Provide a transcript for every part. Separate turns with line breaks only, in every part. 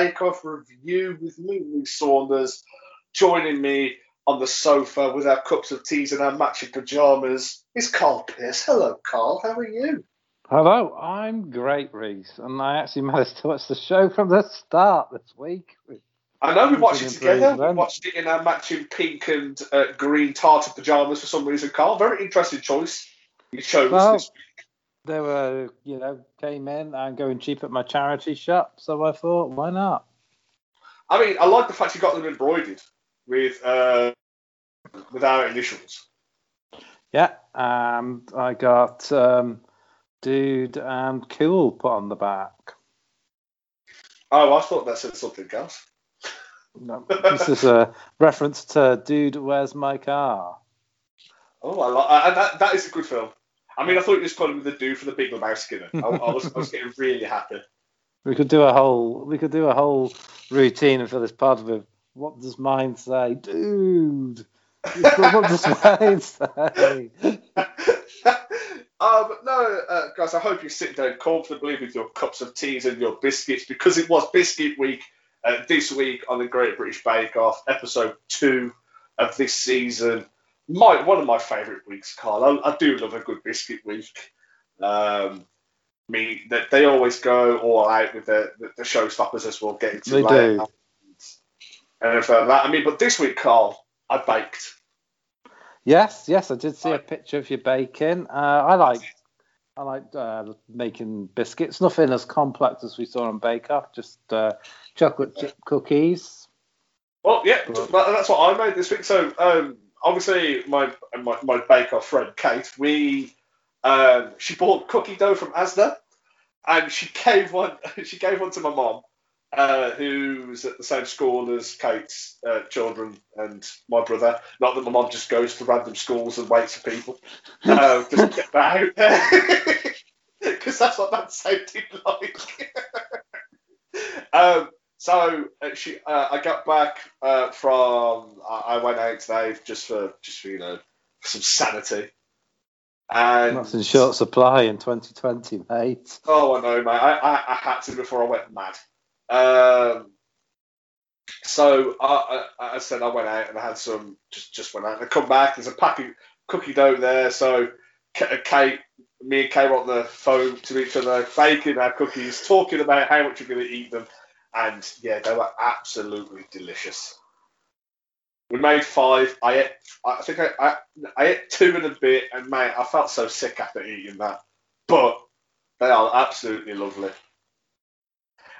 British Bake Off review with me, Reese Saunders, joining me on the sofa with our cups of teas and our matching pajamas is Carl Pierce. Hello, Carl. How are you?
Hello, I'm great, Reese, and I actually managed to watch the show from the start this week.
I know we watched it together. We watched it in our matching pink and uh, green tartan pajamas for some reason, Carl. Very interesting choice. You chose well, this week.
They were, you know, came in and going cheap at my charity shop, so I thought, why not?
I mean, I like the fact you got them embroidered with uh, with our initials.
Yeah, and I got um, dude and cool put on the back.
Oh, I thought that said something else.
No, this is a reference to Dude, Where's My Car?
Oh, I like that. That is a good film. I mean, I thought you just called him the dude for the Big Lebowski. Skinner. I, I, was, I was getting really happy.
We could do a whole we could do a whole routine for this part with what does mine say, dude? what does mine say?
Um, no, uh, guys, I hope you sit down comfortably with your cups of teas and your biscuits because it was biscuit week uh, this week on the Great British Bake Off, episode two of this season. My one of my favourite weeks, Carl. I, I, do love a good biscuit week. Um, mean, that they always go all out with the, the, the showstoppers as we'll get into
they later. Do.
And if, uh, that, I mean, but this week, Carl, I baked.
Yes, yes, I did see a picture of your baking. Uh, I like I like uh, making biscuits. Nothing as complex as we saw on Bake Off, just uh, chocolate chip cookies.
Well, yeah, but, that's what I made this week. So um, obviously, my, my my Bake Off friend Kate, we um, she bought cookie dough from Asda, and she gave one she gave one to my mom, uh, who's at the same school as Kate's uh, children and my brother. Not that my mom just goes to random schools and waits for people. Uh, just get that out there. Because that's what that sounded like. um, so uh, she, uh, I got back uh, from. I went out today just for just for you know some sanity. And
that's in short supply in 2020, mate.
Oh, I know, mate. I, I, I had to before I went mad. Um, so I, I, I, said I went out and I had some, just just went out and I come back. There's a pack of cookie dough there. So Kate, me and Kate were on the phone to each other, baking our cookies, talking about how much we're going to eat them, and yeah, they were absolutely delicious. We made five. I ate, I think I, I, I ate two in a bit, and mate, I felt so sick after eating that. But they are absolutely lovely.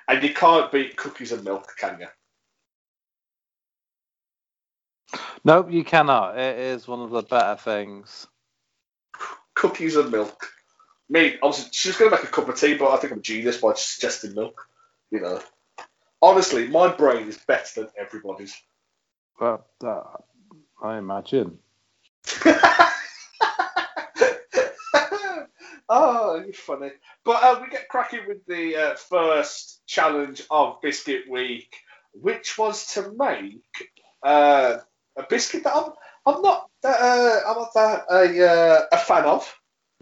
And you can't beat cookies and milk, can you?
Nope, you cannot. It is one of the better things.
Cookies and milk. Me, obviously, she's going to make a cup of tea, but I think I'm a genius by suggesting milk. You know, honestly, my brain is better than everybody's.
Well, uh, I imagine.
Oh, you're funny. But uh, we get cracking with the uh, first challenge of Biscuit Week, which was to make uh, a biscuit that I'm, I'm not uh, I'm not that a, uh, a fan of.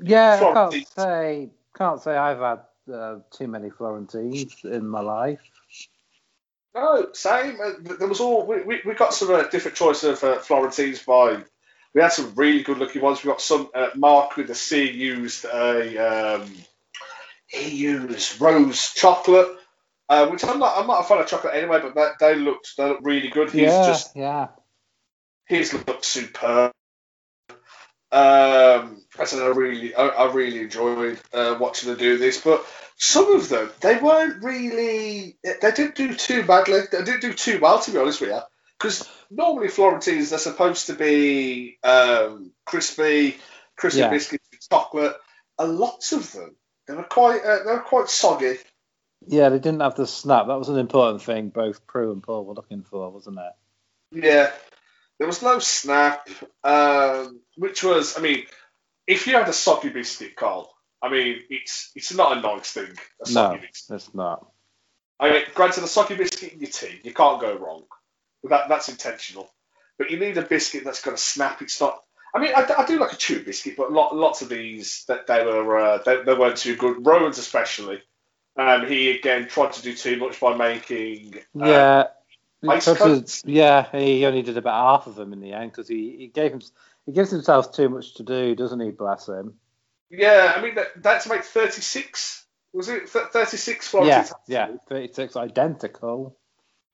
Yeah, I can't say can't say I've had uh, too many Florentines in my life.
No, same. There was all we, we, we got some different choice of Florentines by we had some really good looking ones. We got some uh, Mark with the C used a um, he used rose chocolate, uh, which I'm not I'm not a fan of chocolate anyway, but that, they looked they looked really good.
He's yeah, just yeah.
His looked superb. Um, I said I really I, I really enjoyed uh, watching them do this, but some of them they weren't really they didn't do too badly. They didn't do too well to be honest with you because normally Florentines they're supposed to be um, crispy, crispy yeah. biscuits with chocolate. A lot of them they were quite uh, they were quite soggy.
Yeah, they didn't have the snap. That was an important thing both Prue and Paul were looking for, wasn't
it? Yeah, there was no snap, um, which was, I mean, if you had a soggy biscuit, Carl, I mean, it's it's not a nice thing.
A no, biscuit. it's not.
I mean, granted, a soggy biscuit in your tea, you can't go wrong. That that's intentional. But you need a biscuit that's going to snap. It's not. I mean, I, I do like a chew biscuit, but lot, lots of these that they were uh, they, they weren't too good. Rowan's especially. Um, he again tried to do too much by making. Uh,
yeah. He
ice
tried to- yeah, he only did about half of them in the end because he, he gave him he gives himself too much to do, doesn't he? Bless him.
Yeah, I mean that, that's make thirty six. Was it thirty six Florentine
Yeah, yeah, thirty six identical.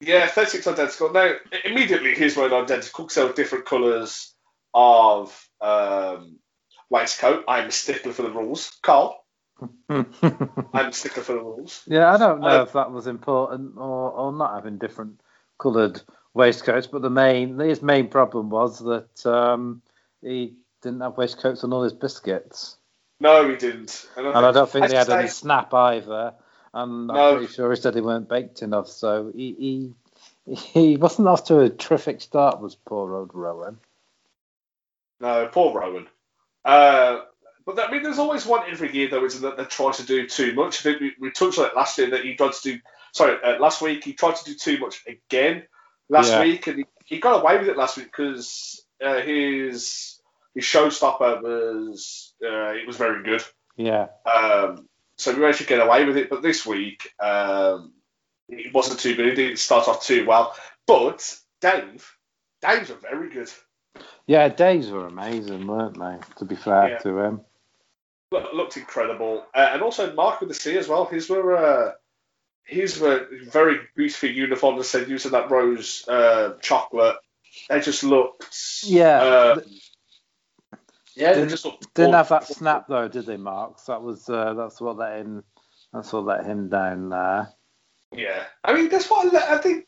Yeah, 36 identical. Now, immediately, here's one identical were different colours of um, waistcoat. I'm a stickler for the rules. Carl, I'm a stickler for the rules.
Yeah, I don't know
Uh,
if that was important or, or not having different coloured waistcoats, but the main his main problem was that um, he didn't have waistcoats on all his biscuits,
No, he didn't. And
and I don't think they had any snap either. And I'm
No.
pretty sure he said they weren't baked enough, so he he, he wasn't off to a terrific start. Was poor old Rowan?
No, poor Rowan. Uh, but I mean, there's always one every year, though, isn't that they try to do too much. I think we, we touched on it last year that he tried to do. Sorry, uh, last week he tried to do too much again last
Yeah.
week, and he, he got away with it last week because uh, his his showstopper was uh, it was very good.
Yeah,
Um, so we managed to get away with it. But this week, um, it wasn't too good. It didn't start off too well. But Dave, Dave's are very good.
yeah. Dave's were amazing, weren't they? To be fair
Yeah.
to him.
Look, looked incredible. Uh, and also Mark with the Sea as well. His were uh, his were very beautiful uniform. They said using that rose uh, chocolate. They just looked.
Yeah.
Uh, yeah,
Didn't-
just looked.
Didn't have that snap though, did they, Marks? That was uh, that's what let him that's what let him down there.
Yeah, I mean that's what I, I think.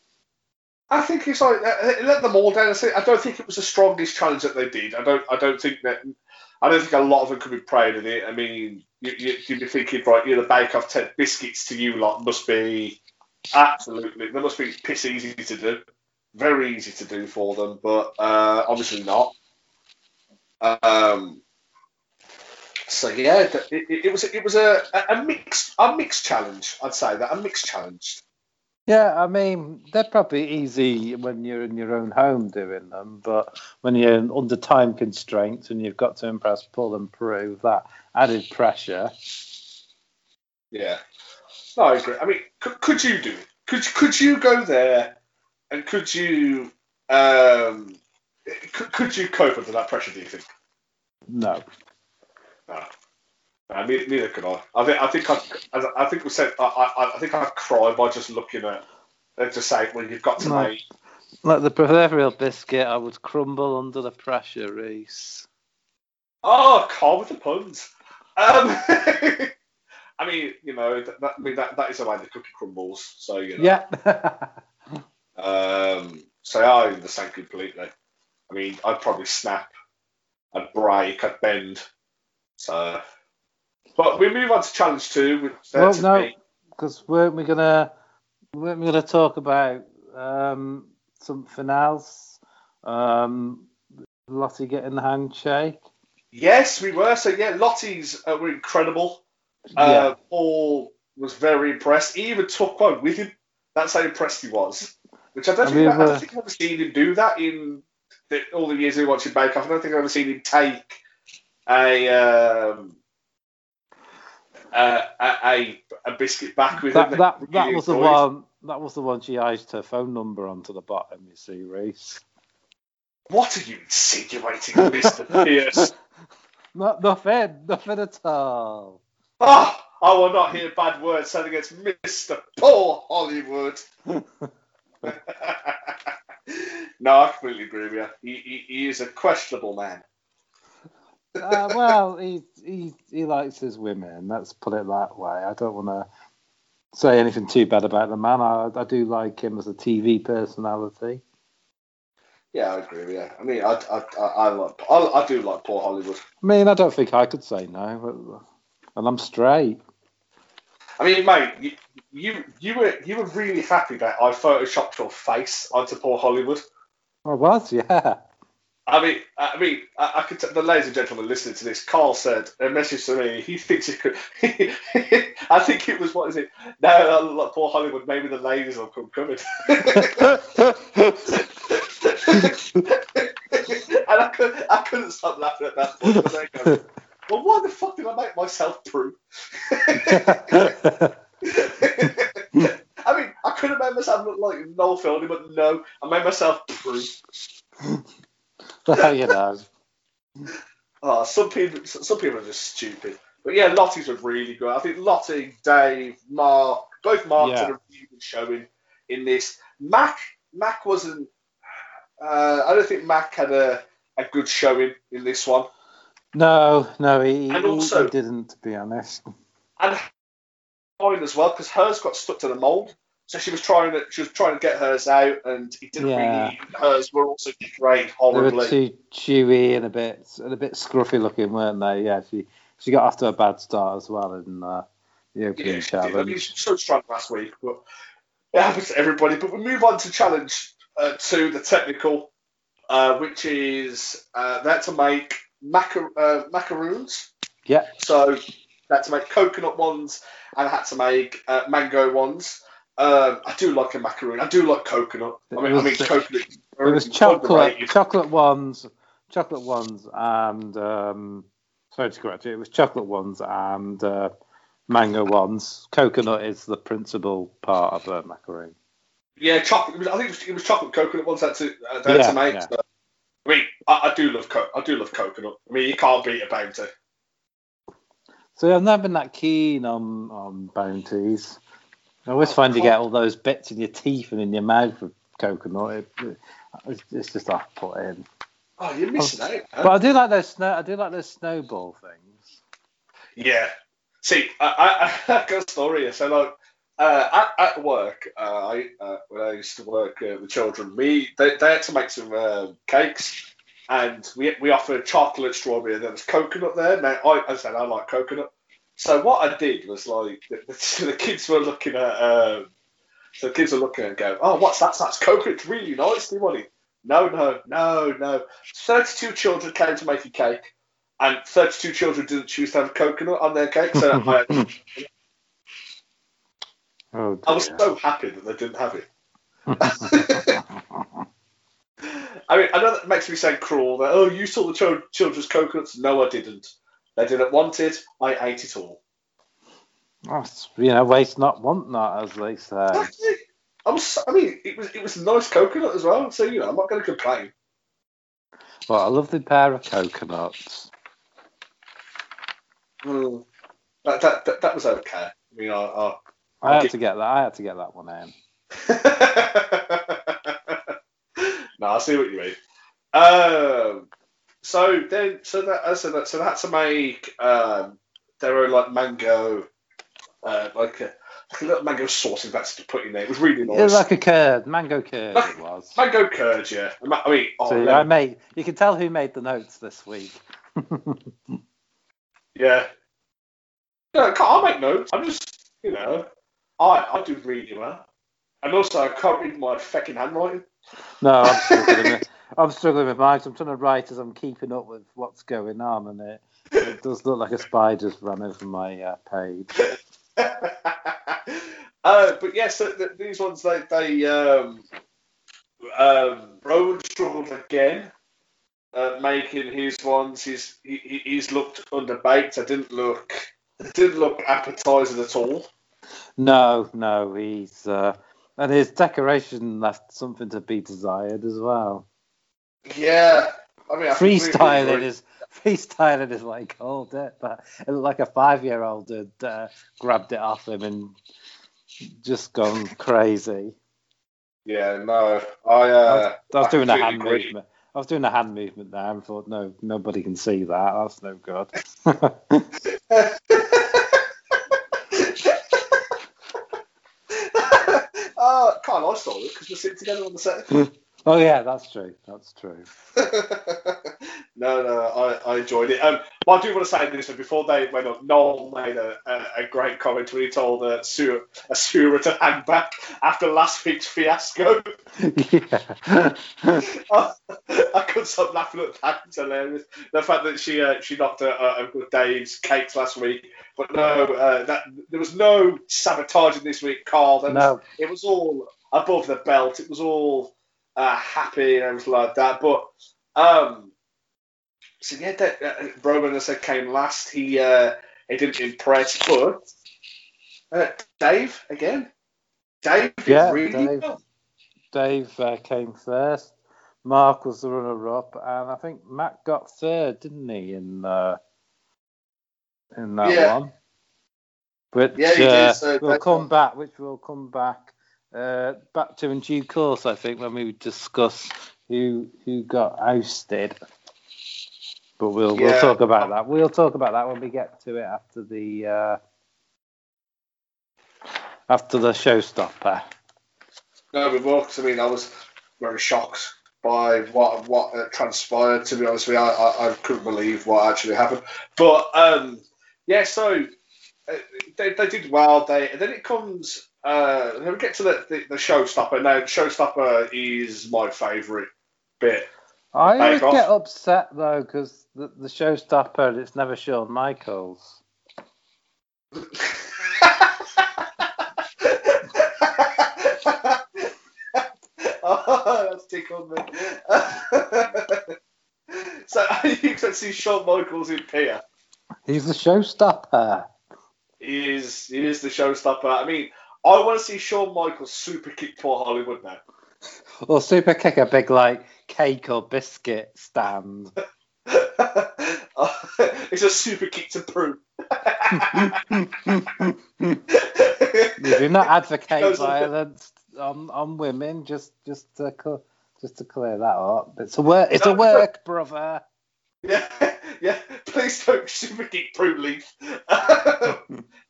I think it's like uh, it let them all down. I don't think it was the strongest challenge that they did. I don't. I don't think that. I don't think a lot of them could be proud of it. I mean, you, you, you'd be thinking, right, you're the Bake Off ten biscuits to you lot must be absolutely. They must be piss easy to do, very easy to do for them, but uh, obviously not. Um. So yeah, it, it, it was it was a, a mixed a mixed challenge. I'd say that a mixed challenge.
Yeah, I mean they're probably easy when you're in your own home doing them, but when you're under time constraints and you've got to impress, Paul and Prue that added pressure.
Yeah. No, I agree. I mean, could, could you do it? Could could you go there and could you um could, could you cope under that pressure? Do you think?
No.
No. No, ne- neither could I. I think I think I, I think we said I, I, I think I'd cry by just looking at just say, well, you've got to
No.
make.
Like the proverbial biscuit, I would crumble under the pressure, Reese.
Oh, Carl with the puns. Um, I mean, you know, that, that, I mean, that, that is the way the cookie crumbles. So you know.
Yeah.
Um, so I understand completely. I mean, I'd probably snap, I'd break, I'd bend. So, but we move on to challenge two. Which
well, no, because weren't we gonna weren't we gonna talk about um, something else? Um, Lottie getting the handshake.
yes, we were. So yeah, Lottie's uh, were incredible. Uh, Paul was very impressed. He even took one with him. That's how impressed he was. Which I don't
I
think,
mean,
I don't
uh,
think I've ever seen him do that in the, all the years we watching Bake Off. I don't think I've ever seen him take a um, a, a, a biscuit back with
That
him.
that that
really
was the one. That was the one she iced her phone number onto the bottom. You see, Reese.
What are you insinuating, Mr. Pierce?
Not nothing, nothing at all.
Oh, I will not hear bad words said against Mr. Paul Hollywood. no, I completely agree with you. He, he, he is a questionable man.
Uh, well, he, he he likes his women. Let's put it that way. I don't want to say anything too bad about the man. I, I do like him as a TV personality.
Yeah, I agree with you. I mean, I, I, I, I, like, I, I do like Paul Hollywood.
I mean, I don't think I could say no, but, and I'm straight.
I mean, mate, you, you you were you were really happy that I photoshopped your face onto Paul Hollywood.
I was, yeah.
I mean, I mean, I, I could. T- the ladies and gentlemen listening to this, Carl said a message to me. He thinks it could. I think it was what is it? No, like Paul Hollywood. Maybe the ladies will come coming. and I, could, I couldn't stop laughing at that point. Well, why the fuck did I make myself Prue? I mean, I could have made myself look like Noel Fielding, but no, I made myself Prue.
well, you know.
Oh, some people, some people are just stupid. But yeah, Lottie's was really good. I think Lottie, Dave, Mark, both Mark
Yeah.
did a really good showing in this. Mak, Mak wasn't. Uh, I don't think Mak had a, a good showing in this one.
No, no, he,
And also-
he didn't, to be honest.
and mine as well because hers got stuck to the mold. So she was trying to she was trying to get hers out, and it didn't
Yeah.
really. Hers were also frayed
They were too chewy and a bit and a bit scruffy looking, weren't they? Yeah, she she got off to a bad start as well in uh, the opening
yeah, did. I mean,
challenge.
she was so strong last week, but it happens to everybody. But we move on to challenge uh, two, the technical, uh, which is uh, they to make macar- uh, macaroons.
Yeah,
So they had to make coconut ones and had to make uh, mango ones. Um, I do like a macaroon. I do like coconut. I mean, I mean coconut.
it was chocolate chocolate ones, chocolate ones, and um, sorry to correct you, it was chocolate ones and uh, mango ones. Coconut is the principal part of the macaroon.
Yeah, chocolate. I think it was, it was chocolate coconut ones that to uh,
Yeah,
to make.
yeah.
so- I mean, I, I do love co- I do love coconut. I mean, you can't beat a bounty.
So I've never been that keen on, on bounties. I always find you get all those bits in your teeth and in your mouth with coconut. It, it- it's, just off put in.
Oh, you're missing out. man.
But I do like those snow. I do like those snowball things.
Yeah. See, I, I, I got a story. So, like, uh, at, at work, uh, I uh, when I used to work uh, with children, we they, they had to make some uh, cakes, and we we offered chocolate, strawberry, and then there's coconut there. Now, I, I said I like coconut. So what I did was like the, the, kids were looking at. Um, so the kids were looking and go, "Oh, what's that? That's coconut. It's really nice. Do you want it?" No, no, no, no. Thirty-two children came to make a cake, and 32 children didn't choose to have coconut on their cake. So I,
Oh,
I was so happy that they didn't have it. I mean, I know that makes me sound cruel. That oh, you saw the chil- children's coconuts. No, I didn't. They didn't want it. I ate it all.
That's, you know, waste not, want not, as they say.
I was. I mean, it was. It was nice coconut as well. So you know, I'm not going to complain.
Well, a the pair of coconuts.
Mm. That, that, that that was okay. I mean, I. I
I had to get that. I had to get that one in.
no, I see what you mean. Um, so then, so that so that so that's to make um, their own like mango, uh, like a, like a little mango sauce in that's to put in there. It was really nice.
It was like a curd, mango curd. It was.
mango curd, yeah. I mean, oh,
So I made. You can tell who made the notes this week.
yeah. No, I can't- I'll make notes. I'm just, you know, I I do really well, and also I can't read my fucking handwriting.
No, I'm struggling. with, I'm struggling with mine. 'cause I'm trying to write as I'm keeping up with what's going on, and it, it does look like a spider's run over my uh, page.
uh, but yes, so th- these ones they they um, um, Rowan struggled again, uh, making his ones. He's he, he- he's looked underbaked. I didn't look. It didn't look appetizing at all.
No, no, he's uh, and his decoration left something to be desired as well.
Yeah, I mean, I
Freestyling is freestyling is what he called it, but it like a five-year-old had uh, grabbed it off him and just gone crazy.
Yeah, no, I. Uh,
I was
I
doing a hand
agree.
movement. I was doing a hand movement there and thought, no, nobody can see that. That's no good.
uh, can't I saw it because we're sitting together on the set.
Oh yeah, that's true. That's true.
no, no, I, I enjoyed it. Um, but I do want to say this before they went up. Noel made a, a, a great comment when he told uh, Sura, uh, Sura to hang back after last week's fiasco.
yeah.
I couldn't stop laughing at that. It's hilarious. The fact that she uh, she knocked a, a, a good Dave's cakes last week, but no, uh, that there was no sabotaging this week, Carl. Was,
no.
it was all above the belt. It was all uh, happy and everything like that. But um, so yeah, that, uh, Rowan as I said came last. He uh, he didn't impress, but uh, Dave again. Dave
Yeah,
really
Dave.
well.
Dave uh, came first. Mark was the runner-up, and I think Matt got third, didn't he? In uh, in that
Yeah.
one. Which
Yeah, he did,
uh,
so
we'll
Dave-
come back. Which we'll come back uh, back to in due course. I think when we discuss who who got ousted. But we'll we'll talk about that. We'll talk about that when we get to it after the uh, after the showstopper.
No, we will. 'cause, I mean, I was very shocked by what what uh, transpired. To be honest with you, I, I, I couldn't believe what actually happened. But um, yeah, so uh, they, they did well. They and then it comes. Uh, then we get to the, the, the showstopper. Now, the showstopper is my favourite bit.
I always
Off.
get upset though because the, the showstopper it's never Shawn Michaels.
oh, that's tickled me. so, you expect to see Shawn Michaels in Pier?
He's the showstopper.
He is, he is the showstopper. I mean, I want to see Shawn Michaels super kick Paul Hollywood now.
Or super kick a big like cake or biscuit stand.
it's a super kick to Prue.
we do not advocate violence on, on women. Just just to just to clear that up. It's a work. It's a
no.
work, brother.
Yeah, yeah. Please don't super kick Prue Leith.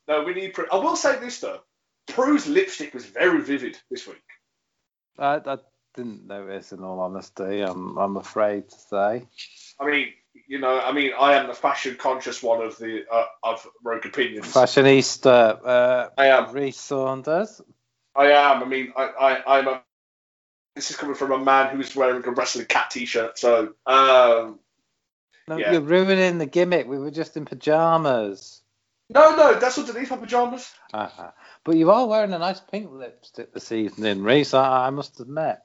no, we need Prue. I will say this though. Prue's lipstick was very vivid this week.
I, I didn't notice, in all honesty. I'm I'm afraid to say.
I mean, you know, I mean, I am the fashion conscious one of the uh, of Rogue Opinions.
Fashionista uh,
I am.
Reese Saunders.
I am. I mean, I, I, I'm a. This is coming from a man who's wearing a wrestling cat T-shirt. So, um,
No,
Yeah.
you're ruining the gimmick. We were just in pajamas.
no, no, that's underneath my pajamas.
Uh-huh. But you are wearing a nice pink lipstick this evening, Reese. I, I must admit.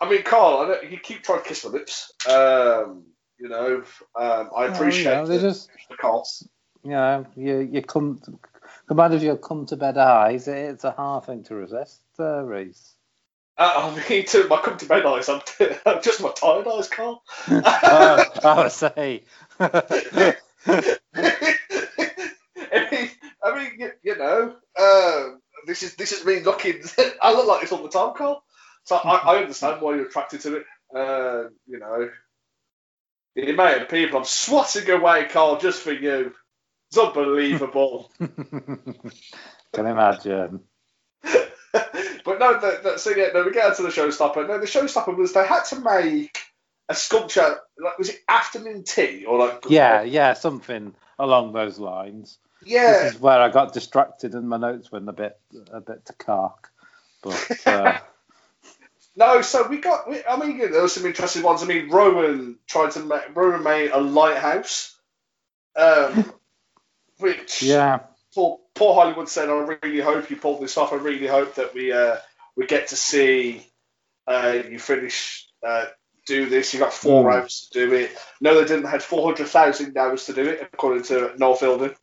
I mean, Carl, I know, you keep trying to kiss my lips. Um, you know, um, I
Oh,
appreciate
you know, they
it,
just,
Carl.
you know, you you come, to, command of your come to bed eyes. It's a hard thing to resist, uh, Reese.
Uh, I mean, to my come to bed eyes, I'm, I'm just my tired eyes, Carl.
oh, I would say.
I mean, you, you know, um, this is this is me looking. I look like this all the time, Carl. So I, I understand why you're attracted to it. Uh, you know, the amount of people I'm swatting away, Carl, just for you. It's unbelievable.
Can imagine.
but no, the, the, so yeah, no, we get to the showstopper. No, the showstopper was they had to make a sculpture. Like, was it afternoon tea or like?
Yeah, yeah, something along those lines.
Yeah.
This is where I got distracted and my notes went a bit a bit to cark, But uh,
No, so we got. We, I mean, there were some interesting ones. I mean, Rowan tried to make Rowan made a lighthouse, um, which
yeah,
poor, Paul Hollywood said, "I really hope you pulled this off. I really hope that we uh, we get to see uh, you finish uh, do this. You got four
Mm.
hours to do it. No, they didn't. Had four hundred thousand hours to do it, according to Noel Fielding.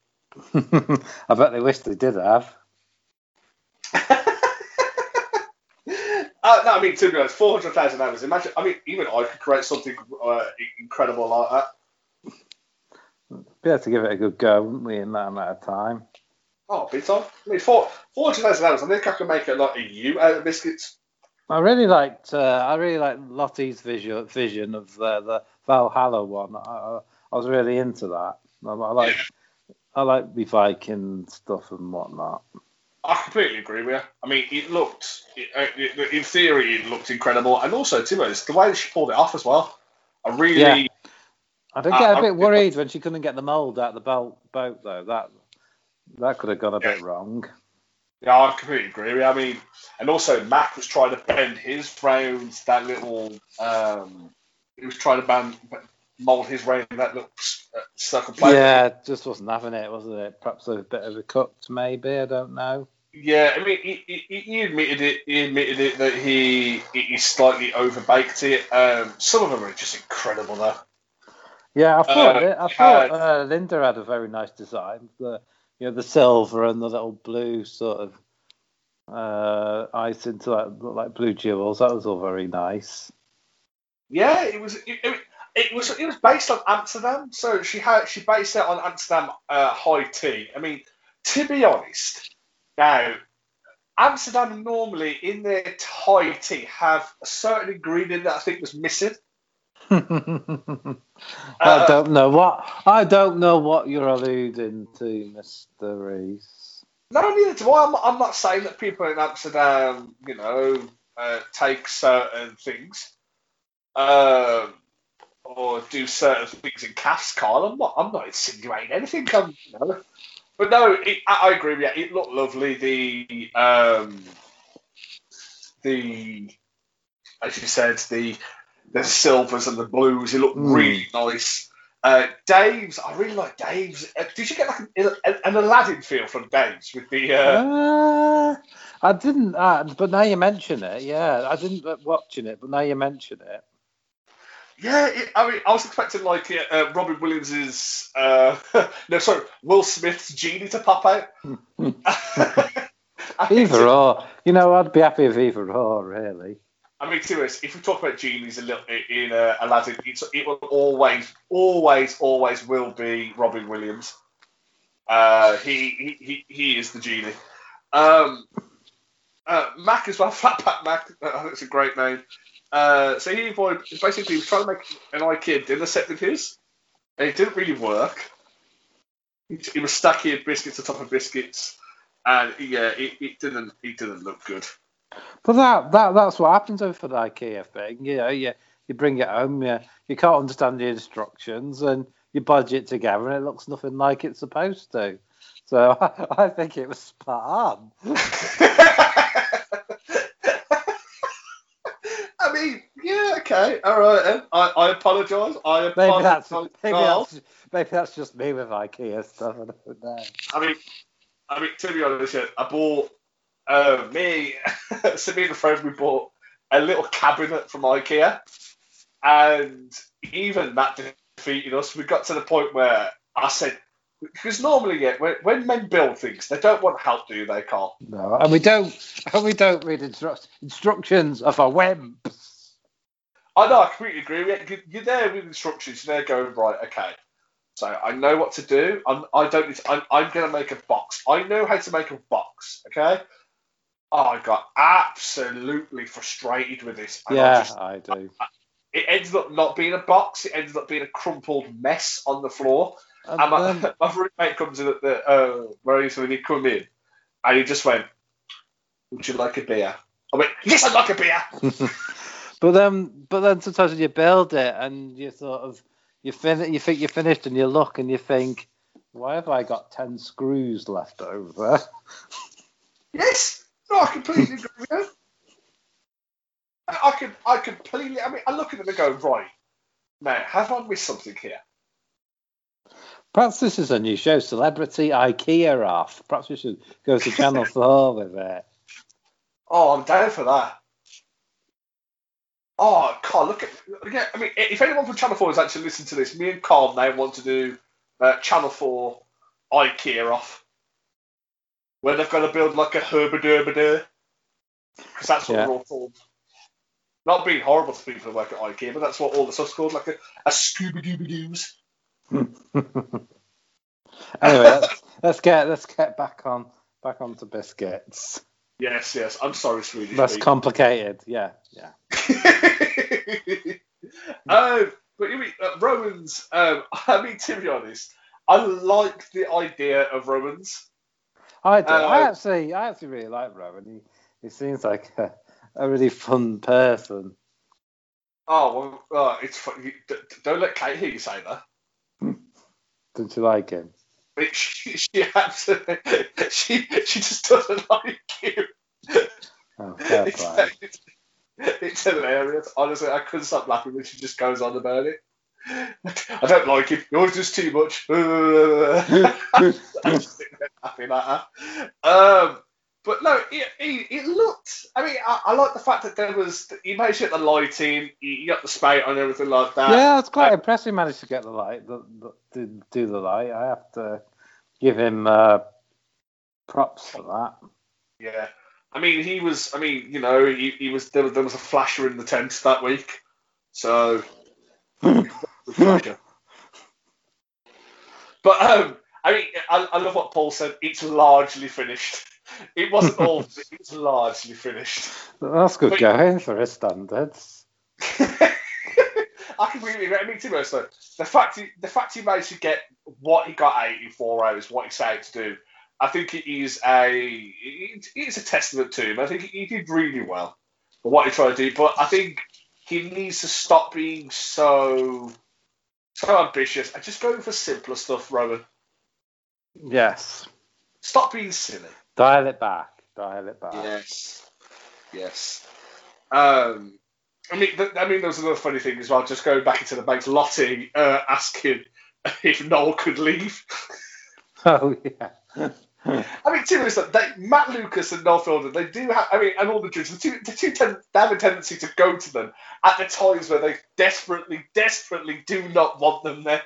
I bet they wish they did have.
Uh, no, I mean, to be honest, 400,000 hours. Imagine, I mean, even I could create something uh, incredible like that.
Be able to give it a good go, wouldn't we, in that amount of time?
Oh, big time. I mean, four, 400,000 hours. I think I can make it like a U out of biscuits.
I really liked. Uh, I really liked Lottie's vision vision of the, the Valhalla one. I, I, I was really into that. I, I like. I like the Viking stuff and whatnot.
I completely agree with you. I mean, it looked, it, uh, it, in theory, it looked incredible. And also, to be honest, the way that she pulled it off as well. I really,
Yeah. I did get a
I-
bit worried when she couldn't get the mould out of the boat, boat though. That that could have gone a bit wrong.
yeah, I completely agree with you. I mean, and also, Mak was trying to bend his round that little, um, he was trying to bend, mold his round that little uh, circle plate.
Yeah, just wasn't having it, wasn't it? Perhaps a bit of a cut, maybe. I don't know.
Yeah, I mean, he, he, he admitted it. He admitted it that he he slightly overbaked it. Um, some of them are just incredible, though.
Yeah, I thought
Uh.
I thought uh, Linda had a very nice design. The you know the silver and the little blue sort of uh, ice into like look like blue jewels. That was all very nice.
Yeah, it was. It, it, it was. It was based on Amsterdam, so she had she based it on Amsterdam uh, high tea. I mean, to be honest, now Amsterdam normally in their high tea have a certain ingredient that I think was missing.
I
Uh,
don't know what I don't know what you're alluding to, Mister Reese.
Not only that, why I'm, I'm not saying that people in Amsterdam, you know, uh, take certain things, um, or do certain things in calf's Carl. I'm not, I'm not insinuating anything. I'm, you know. But no, it, I, I agree with you. It looked lovely. The, um, the, as you said, the the silvers and the blues. It looked
Mm.
really nice. Uh, Dave's, I really like Dave's. Uh, did you get like an, an Aladdin feel from Dave's with the? Uh,
Uh, I didn't, uh, but now you mention it, yeah, I didn't uh, watching it, but now you mention it.
Yeah, it, I mean, I was expecting like uh, uh, Robin Williams's, uh, no, sorry, Will Smith's genie to pop out.
Either or, you know, I'd be happy with either or, really.
I mean, serious. if we talk about genies a little in uh, Aladdin, it's, it will always, always, always will be Robin Williams. Uh, he, he, he, he is the genie. Um, uh, Mak as well, Fatback Mac. I think it's a great name. Uh, so he basically was trying to make an IKEA dinner set with his, and it didn't really work. He, he was stacking biscuits on top of biscuits, and yeah, it, it didn't it didn't look good.
But that, that that's what happens over the IKEA thing. You know, you, you bring it home, you, you can't understand the instructions, and you budget together, and it looks nothing like it's supposed to. So I, I think it was spot on.
I mean, yeah, okay, all right. Then. I, I apologise. I
Maybe that's
apologise.
maybe that's maybe that's just me with IKEA stuff. I don't know.
I mean, I mean, to be honest, yeah, I bought uh, me, so me and a friend, we bought a little cabinet from IKEA, and even that defeated us. We got to the point where I said, because normally, yeah, when, when men build things, they don't want help, do they, Carl?
No, and we don't and we don't read instru- instructions of a wimps.
I know, I completely agree. with you. You're there with instructions. You're there going right. Okay, so I know what to do. I'm, I don't. Need to, I'm, I'm going to make a box. I know how to make a box. Okay. Oh, I got absolutely frustrated with this. and I
Yeah,
just-
I do.
it ended up not being a box. It ended up being a crumpled mess on the floor.
And
And my,
then-
my roommate comes in at the uh, where he when he come in, and he just went, "Would you like a beer?" I went, "Yes, I'd like a beer."
but then, but then sometimes when you build it and you sort of you fin- you think you're finished and you look and you think, why have I got ten screws left over?
Yes, no, I completely agree with you. I, can, I completely. I mean, I look at them and go, right, now, have I missed something here?
Perhaps this is a new show, Celebrity IKEA Off. Perhaps we should go to Channel Four with it.
Oh, I'm down for that. Oh, Carl, look at. Yeah, I mean, if anyone from Channel 4 has actually listened to this, me and Carl now want to do uh, Channel 4 IKEA off. Where they've got to build like a herbaderbader. Because that's what
Yeah.
we're all called. Not being horrible to people who work at IKEA, but that's what all the stuff's called, like a, a Scooby Dooby Doos.
Anyway, let's, let's get let's get back on back onto biscuits.
Yes, yes. I'm sorry, Swedish.
That's
people.
complicated. Yeah, yeah.
um, but you mean uh, Rowan's? Um, I mean, to be honest, I like the idea of Rowan's.
I do. I
Uh,
actually, I actually really like Rowan. He, he seems like a, a really fun person.
Oh well, uh, it's fun. You, d- d- don't let Kate hear you say that.
Don't you like him?
She, she absolutely, she, she just doesn't like you.
Oh, fair play.
it's, hilarious. Honestly, I couldn't stop laughing when she just goes on about it. I don't like him. He always does too much. I'm just sitting there laughing at her. Um, but no, it, it, it looked. I mean, I, I like the fact that there was. You managed to get the lighting, you got the spate and everything like that.
Yeah, it's quite
Uh,
impressive. He managed to get the light, the, the, do, do the light. I have to give him uh, props for that.
Yeah. I mean, he was. I mean, you know, he, he was. There was there was a flasher in the tent that week, so. But um, I mean, I, I love what Paul said. It's largely finished. It wasn't all. it's largely finished.
That's good
But-
going for his standards.
I completely agree. I mean, honest, though, the fact he, the fact he managed to get what he got out in four hours, what he set out to do, I think it is a it, it's a testament to him. I think he did really well for what he tried to do, but I think he needs to stop being so so ambitious and just go for simpler stuff, Rowan.
Yes.
Stop being silly.
Dial it back. Dial it back.
Yes. Yes. Um, I mean, th- I mean, there was another funny thing as well. Just going back into the bank, Lottie uh, asking if Noel could leave.
Oh, yeah.
I mean, seriously, they, Matt Lucas and Noel Fielding, they do have. I mean, and all the judges, the two, the two tend, they have a tendency to go to them at the times where they desperately, desperately do not want them there.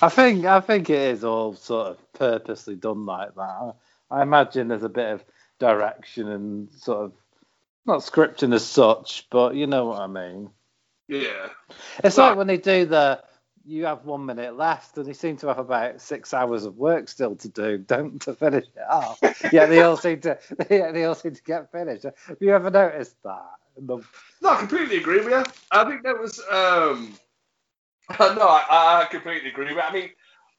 I think I think it is all sort of purposely done like that. I imagine there's a bit of direction and sort of not scripting as such, but you know what I mean.
Yeah.
It's
Well-
like when they do the you have one minute left and they seem to have about six hours of work still to do, don't to finish it off. yeah, they all seem to yeah, they all seem to get finished. Have you ever noticed that? The-
No, I completely agree with you. I think that was. um No, I, I completely agree with you. I mean,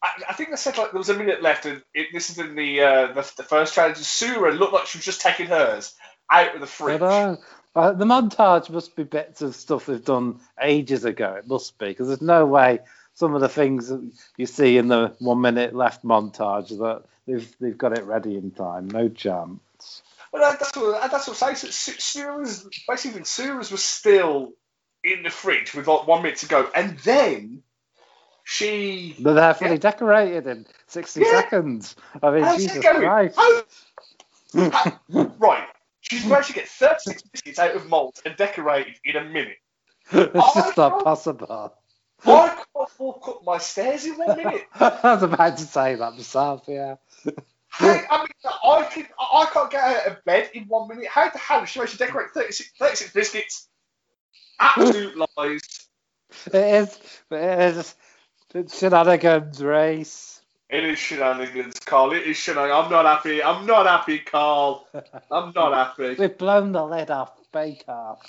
I, I think they said like there was a minute left, and it, this is in the, uh, the the first challenge. Sura looked like she was just taking hers out of the fridge.
Uh, the montage must be bits of stuff they've done ages ago. It must be because there's no way some of the things that you see in the one minute left montage that they've they've got it ready in time. No chance.
But that- that's what that's what I'm saying. Sura's basically Sura's was still in the fridge with like one minute to go, and then she.
But they're fully decorated in 60
Yeah.
seconds. I mean,
How's
Jesus
going?
Christ.
How-. She's managed to get 36 biscuits out of malt and decorated in a minute.
it's just
Oh,
not possible.
I can't I walk up my stairs in one minute.
I was about to say that myself, yeah.
How, I mean, I, can, I can't get out of bed in one minute. How the hell did she manage to decorate 36, 36 biscuits? Absolute lies.
It is, it is it's shenanigans Reese.
It is shenanigans, Carl. It is shenanigans. I'm not happy. I'm not happy, Carl. I'm not happy.
We've blown the lid off Bake Off.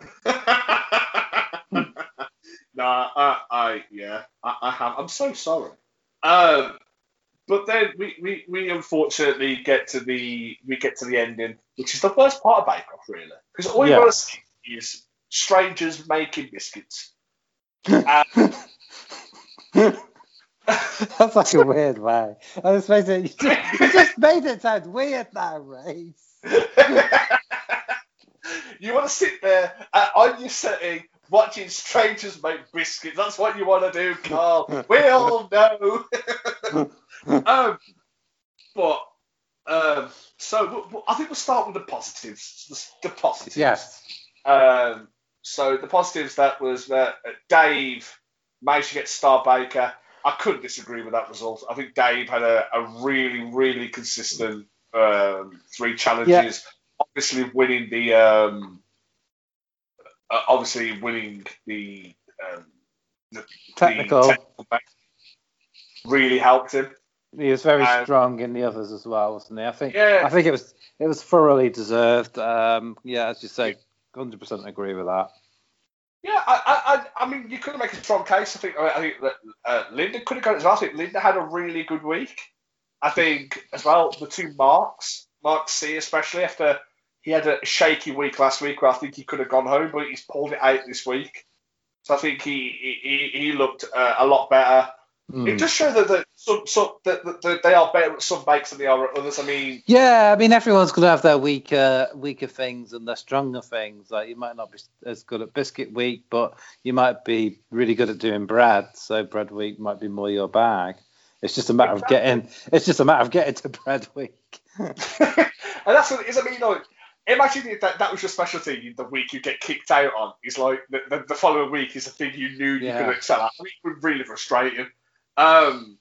nah, I, I, yeah, I, I have. I'm so sorry. Um, but then we, we, we unfortunately get to the we get to the ending, which is the worst part of Bake Off, really, because all you
Yeah.
want to see is strangers making biscuits.
That's like a weird way. I just made it, you, just, you just made it sound weird now, Reese.
you want to sit there uh, on your setting watching strangers make biscuits. That's what you want to do, Carl. we all know. um, but um, so I think we'll start with the positives. The, the positives.
Yes.
Um, so the positives that was that uh, Dave managed to get Star Baker. I couldn't disagree with that result. I think Dave had a, a really, really consistent um, three challenges. Obviously, winning the um, uh, obviously winning the, um, the
Technical.
the technical really helped him.
He was very
Um,
strong in the others as well, wasn't he? I think.
Yeah.
I think it was it was thoroughly deserved. Um, yeah, as you say, hundred percent agree with that.
Yeah, I, I, I mean, you could make a strong case. I think, I think that uh, Linda could have got it as well. I think Linda had a really good week. I think as well the two marks, Mark C especially after he had a shaky week last week where I think he could have gone home, but he's pulled it out this week. So I think he he, he looked uh, a lot better.
Hmm.
It just shows that, that, some, some, that, that, that they are better at some bikes than they are at others. I mean,
Yeah, I mean everyone's going to have their weaker weaker things and their stronger things. Like you might not be as good at biscuit week, but you might be really good at doing bread. So bread week might be more your bag. It's just a matter of getting. It's just a matter of getting to bread week.
and that's what it is. I mean, like, imagine that, that was your specialty the week you get kicked out on. Is like the, the, the following week is the thing you knew you
Yeah.
could excel at. It was really frustrating. Um,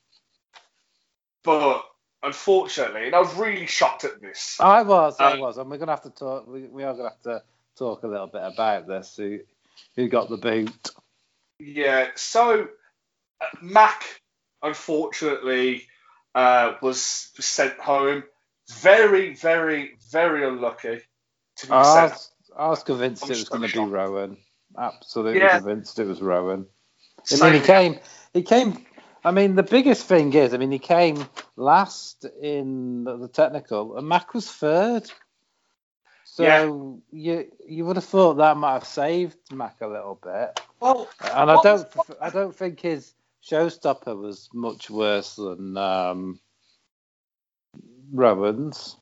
but unfortunately, and I was really shocked at this.
I was, I
Um,
was, and we're gonna have to talk. We, we are gonna have to talk a little bit about this. Who, who got the boot?
Yeah, so uh, Mak, unfortunately, uh, was sent home. Very, very, very unlucky to be
I
sent.
was, I was convinced
I'm
it was going to be. Rowan. Absolutely
Yeah.
convinced it was Rowan. And
Same
mean, he came. He came. I mean, the biggest thing is, I mean, he came last in the, technical, and Mak was third. So
Yeah.
you you would have thought that might have saved Mak a little bit.
Well,
And I don't,
was-
I don't think his showstopper was much worse than um, Rowan's.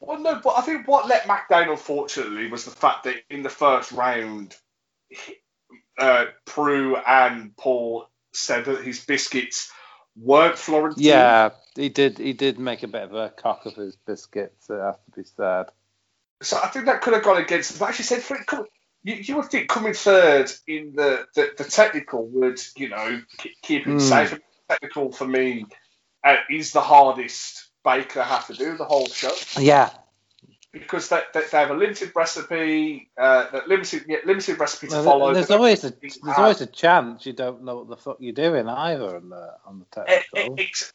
well, no, but I think what let Mak down, unfortunately, was the fact that in the first round, uh, Prue and Paul said that his biscuits weren't Florentine.
Yeah, he did. He did make a bit of a cock of his biscuits. It has to be said.
So I think that could have gone against. him. But actually, said for it, come, you, you would think coming third in the, the, the technical would, you know, keep, it
Hmm.
safe. Technical for me uh, is the hardest baker have to do the whole show
Yeah,
because they, they, they have a limited recipe, uh, that limited yeah, limited recipe to
Well,
follow.
there's always a there's
have-
always a chance you don't know what the fuck you're doing either on the on the
E-
technical.
e- ex-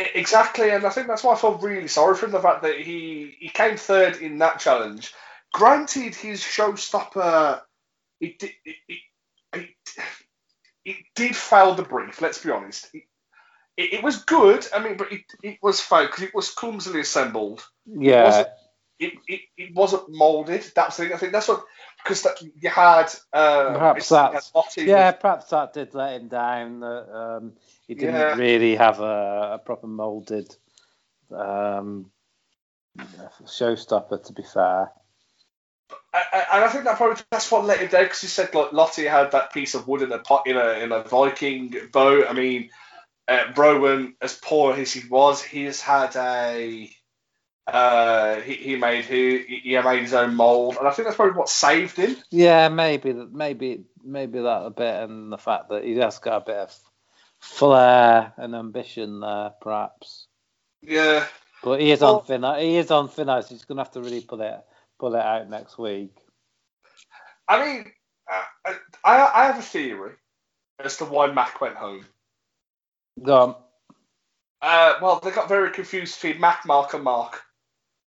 e- Exactly, and I think that's why I felt really sorry for him. The fact that he he came third in that challenge. Granted, his showstopper, it did it, it, it, it did fail the brief. Let's be honest. It, it, it was good. I mean, but it, it was fake because it was clumsily assembled.
yeah,
It, it, it wasn't molded. That's the thing. I think that's what because that, you had uh,
Perhaps
you
that's-
Lottie with-
yeah. Perhaps that did let him down. That um, he didn't
Yeah.
really have a, a proper molded um, showstopper. To be fair,
I- I- and I think that probably that's what let him down because he said like Lottie had that piece of wood in a pot in a in a Viking boat. I mean, uh, Rowan, as poor as he was, he has had a uh, he, he made he, he made his own mold, and I think that's probably what saved him.
yeah, maybe that, maybe maybe that a bit, and the fact that he has got a bit of flair and ambition there, perhaps.
Yeah,
But he is
Well-
on thin. i- He is on thin ice. He's going to have to really pull it pull it out next week.
I mean, uh, I I have a theory as to why Mak went home.
Go on.
Uh, well, they got very confused between Mak, Mark, and Mark.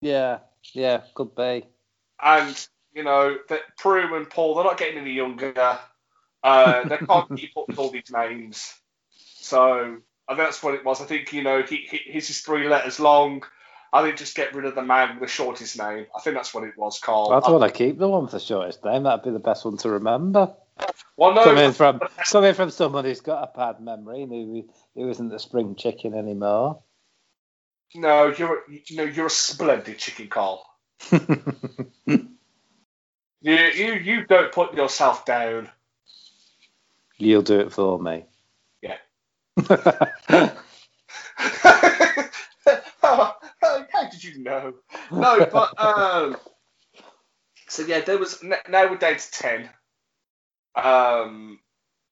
Yeah, yeah, could be.
and you know that Prue and Paul they're not getting any younger. Uh, they can't keep up with all these names, so I think that's what it was. I think you know he, he his is three letters long. I think just get rid of the man with the shortest name. I think that's what it was, Carl.
I'd want to keep the one with the shortest name. That'd be the best one to remember.
well, no,
coming from coming from someone who's got a bad memory and who, who isn't a spring chicken anymore.
No, you're you know you're a splendid chicken, Carl. You you you don't put yourself down.
You'll do it for me.
Yeah. How did you know? No, but um, so yeah, there was now we're down to ten. Um,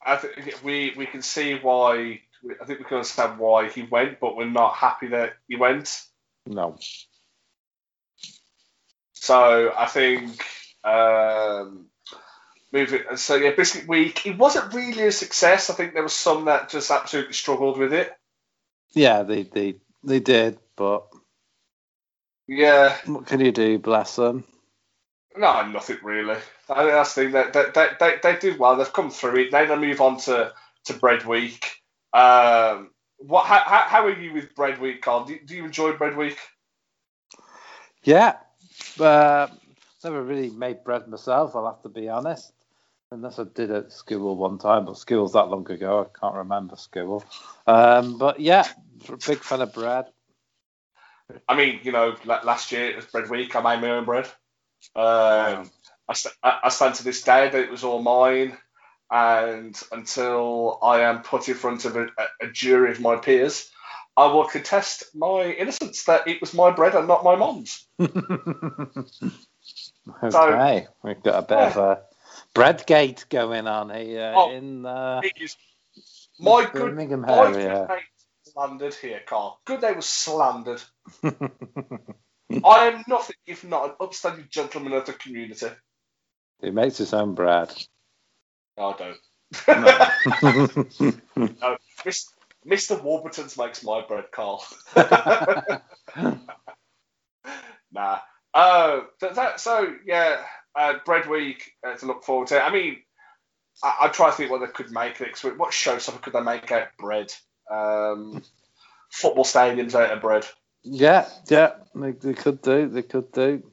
I think we we can see why. I think we can understand why he went, but we're not happy that he went.
no.
So I think um, moving. So yeah, Biscuit Week. It wasn't really a success. I think there was some that just absolutely struggled with it.
Yeah, they, they they did, but
Yeah,
what can you do? Bless them.
no, nothing really. I think that's the thing. That they, they, they, they did well. They've come through it. Now they move on to, to Bread Week. Um, what? How, how, are you with Bread Week, Carl? Do, do you enjoy Bread Week?
Yeah, uh, never really made bread myself. I'll have to be honest. Unless I did at school one time, but school's that long ago, I can't remember school. Um, but yeah, big fan of bread.
I mean, you know, last year it was Bread Week. I made my own bread. Um, I, st- I I stand to this day that it was all mine, and until I am put in front of a, a, jury of my peers, I will contest my innocence that it was my bread and not my mom's.
okay, we've got a bit of a bread gate going on here
Oh,
in uh,
my good,
Birmingham
my good
area.
name was slandered here, Carl. Good name was slandered. I am nothing if not an upstanding gentleman of the community.
he makes his own bread.
No, I don't.
No.
No, Mr. Warburton's makes my bread, Carl. nah. Uh, that, that, so, yeah, uh, Bread Week uh, to look forward to. I mean, I, I try to think what they could make next week. What show stuff could they make out of bread? Um, football stadiums out of bread.
yeah, yeah, they, they could do. They could do.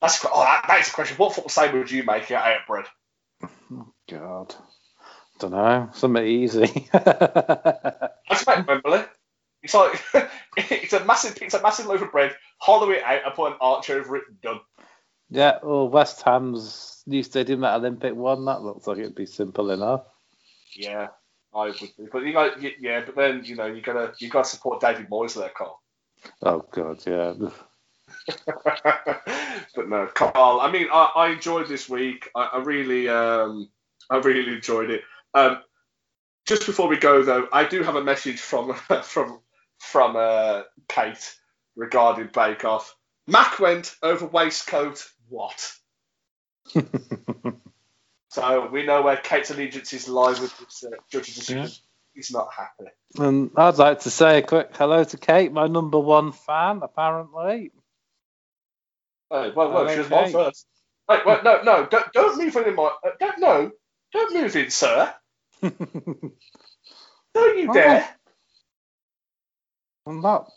That's oh, that, that is a question. What football stadium would you make out of bread?
God, don't know. Something easy.
I make Wembley. It's like it's a massive, it's a massive loaf of bread. Hollow it out and put an arch over it. Done.
yeah, well, West Ham's new stadium, that Olympic one, that looks like it'd be simple enough.
Yeah, I would. Be. But you got, yeah, but then you know you gotta you gotta support David Moyes there, Carl.
Oh God, yeah.
but no, Carl. I mean, I, I enjoyed this week. I, I really, um, I really enjoyed it. Um, just before we go, though, I do have a message from from from uh, Kate regarding Bake Off. Mak went over waistcoat. What? So we know where Kate's allegiances lie with this uh, judge's decision.
Yeah.
He's not happy.
And I'd like to say a quick hello to Kate, my number one fan, apparently.
Oh, well, well, she was mine first. Wait, wait, no, no, don't, don't move in my. Uh, don't, no, don't move in, sir. Don't you
Oh.
dare.
Not.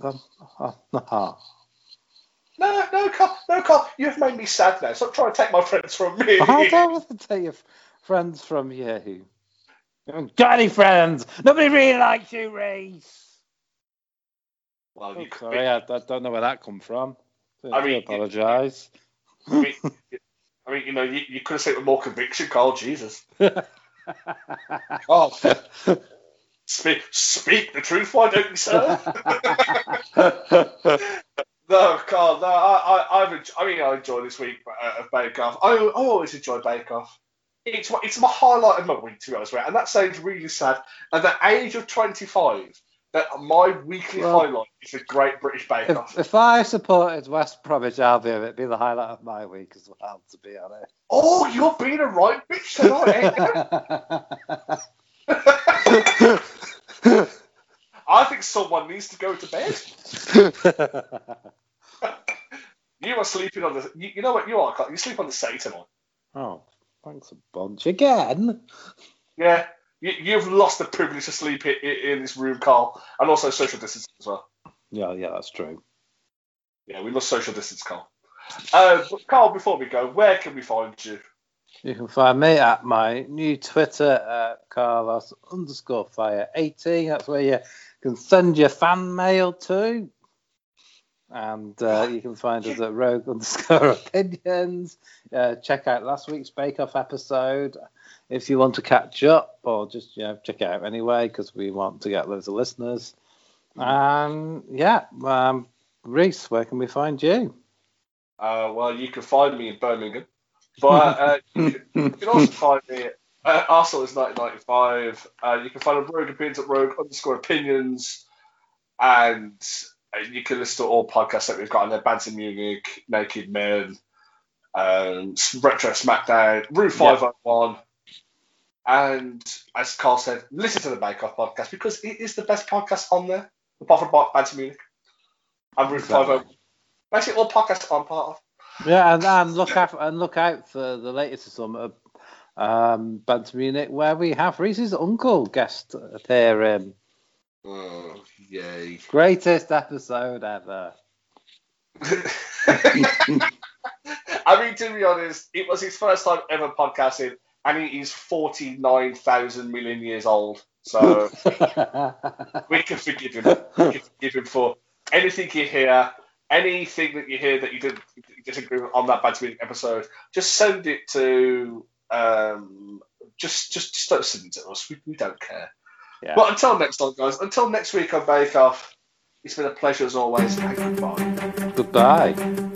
I'm, I'm not.
Uh, no, no, Carl, no, Carl, you've made me sad now. Stop trying to take my friends from me.
I don't want to take your friends from you. You haven't got any friends. Nobody really likes you, Reese.
well,
Oh, sorry, I, I don't know where that come from. I,
I mean,
apologise.
I mean, you know, you, you could have said it with more conviction, Carl. Jesus. Oh, speak, speak the truth, why don't you, sir? No, Carl, no, I, I, I've, I mean, I enjoy this week uh, of Bake Off. I, I always enjoy Bake Off. It's it's my highlight of my week, to be honest with you, and that sounds really sad. At the age of 25, that my weekly
Well-
highlight is a Great British Bake Off.
if, if I supported West Bromwich Albion, it'd be the highlight of my week as well, to be honest.
Oh, you're being a right bitch tonight, eh? I think someone needs to go to bed. You are sleeping on the. You, you know what you are? You sleep on the seat tonight.
oh, thanks a bunch again.
Yeah, you, you've lost the privilege to sleep in, in this room, Carl, and also social distance as well.
Yeah, yeah, that's true.
Yeah, we lost social distance, Carl. Uh, Carl, before we go, where can we find you?
You can find me at my new Twitter at Carlos underscore fire 18. That's where you can send your fan mail to. And uh, you can find us at rogue underscore opinions. Uh, check out last week's Bake Off episode if you want to catch up, or just you know check it out anyway because we want to get loads of listeners. And yeah, um, Reese, where can we find you?
Uh, well, you can find me in Birmingham, but uh, you, can, you can also find me at uh, Arsenal is 1995. Uh, you can find a Rogue Opinions at Rogue underscore Opinions, and uh, you can listen to all podcasts that we've got on there: Banter Munich, Naked Men, um, Retro Smackdown, Room 501. And as Carl said, listen to the Bake Off podcast because it is the best podcast on there, apart from Banter Munich. And Room
Exactly.
501. Basically, all podcasts I'm part of.
Yeah, and, and look out and look out for the latest summer um, Banter Munich, where we have Reese's uncle guest appearing.
Oh, yay.
Greatest episode ever.
I mean, to be honest, it was his first time ever podcasting, and he is 49,000 million years old. So we can forgive him. We can forgive him for anything you hear, anything that you hear that you didn't you disagree with on that Bad Music episode. Just send it to. Um, just, just, just don't send it to us. We, we don't care.
Yeah.
But until next time, guys. Until next week on Bake Off. It's been a pleasure as always. And goodbye.
Goodbye.